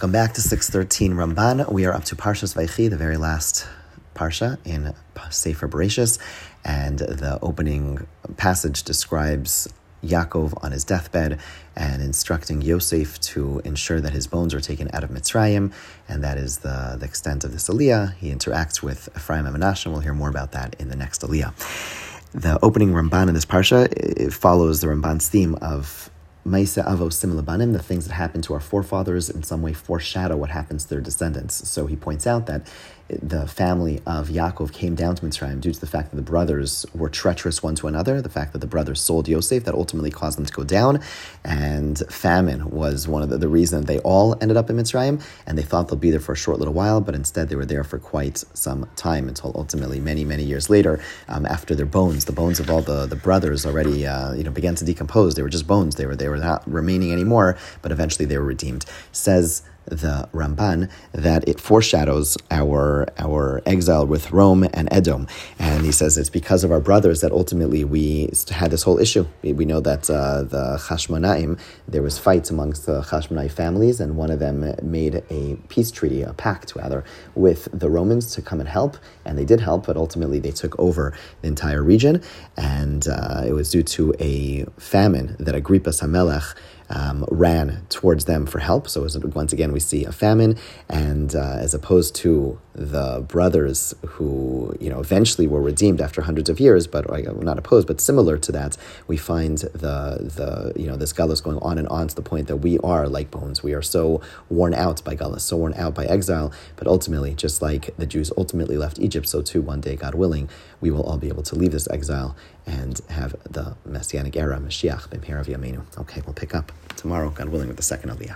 Welcome back to 613 Ramban. We are up to Parshas Vayechi, the very last Parsha in Sefer Bereshis, and the opening passage describes Yaakov on his deathbed and instructing Yosef to ensure that his bones are taken out of Mitzrayim, and that is the, the extent of this Aliyah. He interacts with Ephraim and Menashe, and we'll hear more about that in the next Aliyah. The opening Ramban in this Parsha follows the Ramban's theme of Maaseh Avos Siman Labanim, the things that happen to our forefathers in some way foreshadow what happens to their descendants. So he points out that the family of Yaakov came down to Mitzrayim due to the fact that the brothers were treacherous one to another, the fact that the brothers sold Yosef, that ultimately caused them to go down, and famine was one of the, the reason they all ended up in Mitzrayim, and they thought they'll be there for a short little while, but instead they were there for quite some time until ultimately many, many years later, um, after their bones, the bones of all the, the brothers already uh, you know began to decompose. They were just bones. They were they were not remaining anymore, but eventually they were redeemed. Says the Ramban that it foreshadows our our exile with Rome and Edom, and he says it's because of our brothers that ultimately we had this whole issue. We know that uh, the Chashmonaim there was fights amongst the Chashmonai families, and one of them made a peace treaty, a pact rather, with the Romans to come and help, and they did help, but ultimately they took over the entire region, and uh, it was due to a famine that Agrippa Hamelech um, ran towards them for help. So once again, we see a famine, and uh, as opposed to the brothers who you know eventually were redeemed after hundreds of years, but not opposed, but similar to that, we find the the you know this galus going on and on to the point that we are like bones. We are so worn out by galus, so worn out by exile, but ultimately, just like the Jews ultimately left Egypt, so too one day, God willing, we will all be able to leave this exile and have the messianic era, Mashiach, B'mher Yamenu. Okay, we'll pick up tomorrow, God willing, with the second Aliyah.